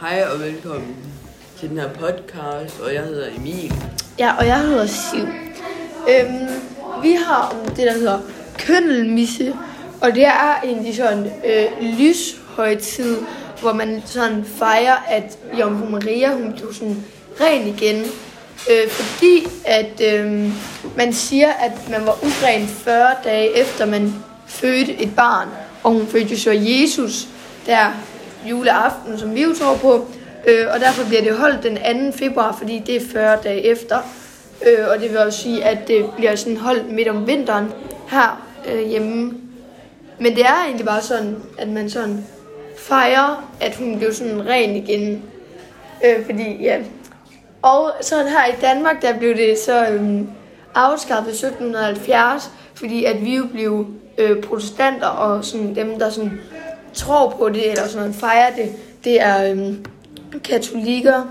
Hej og velkommen til den her podcast, og jeg hedder Emil. Ja, og jeg hedder Siv. Øhm, vi har det, der hedder køndelmisse, og det er egentlig sådan øh, lyshøjtid, hvor man sådan fejrer, at Jomfru Maria, hun blev sådan ren igen. Øh, fordi at øh, man siger, at man var uren 40 dage efter man fødte et barn. Og hun fødte jo så Jesus der juleaften, som vi jo tror på. Øh, og derfor bliver det holdt den 2. februar, fordi det er 40 dage efter. Øh, og det vil også sige, at det bliver sådan holdt midt om vinteren her øh, hjemme. Men det er egentlig bare sådan, at man sådan fejrer, at hun blev sådan ren igen. Øh, fordi, ja. Og sådan her i Danmark, der blev det så øh, afskaffet i 1770, fordi at vi jo blev øh, protestanter, og sådan dem, der sådan tror på det, eller sådan fejrer det, det er øhm, katolikker.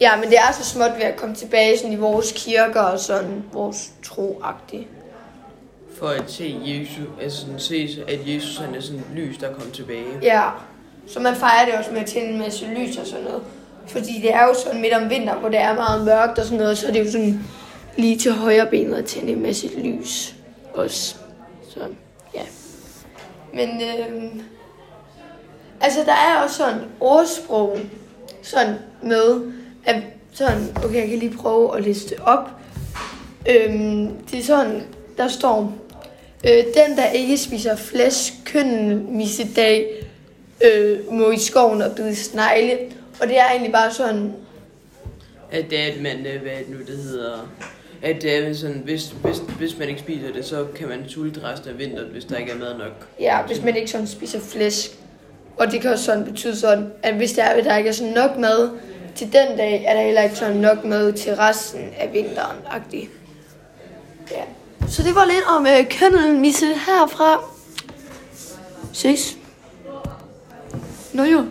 Ja, men det er så småt ved at komme tilbage sådan i vores kirker og sådan vores troagtige. For at se Jesus, altså sådan se, at Jesus han er sådan lys, der kommer tilbage. Ja, så man fejrer det også med at tænde en masse lys og sådan noget. Fordi det er jo sådan midt om vinteren, hvor det er meget mørkt og sådan noget, så er det jo sådan lige til højre benet at tænde en masse lys også. Så ja. Men øh, altså der er også sådan ordsprog sådan med, at sådan, okay, jeg kan lige prøve at liste op. Øhm, det er sådan, der står, øh, den der ikke spiser flæsk, kønnen missedag, øh, må i skoven og bide snegle. Og det er egentlig bare sådan, At det er, at man, øh, hvad nu det hedder, at det er sådan, hvis, hvis, hvis man ikke spiser det, så kan man sulte resten af vinteren, hvis der ikke er mad nok. ja, hvis man ikke sådan spiser flæsk. Og det kan også sådan betyde sådan, at hvis der, er, der ikke er sådan nok mad til den dag, er der heller ikke sådan nok mad til resten af vinteren. -agtig. Ja. Så det var lidt om øh, kønnelmisse herfra. Ses. Nå jo.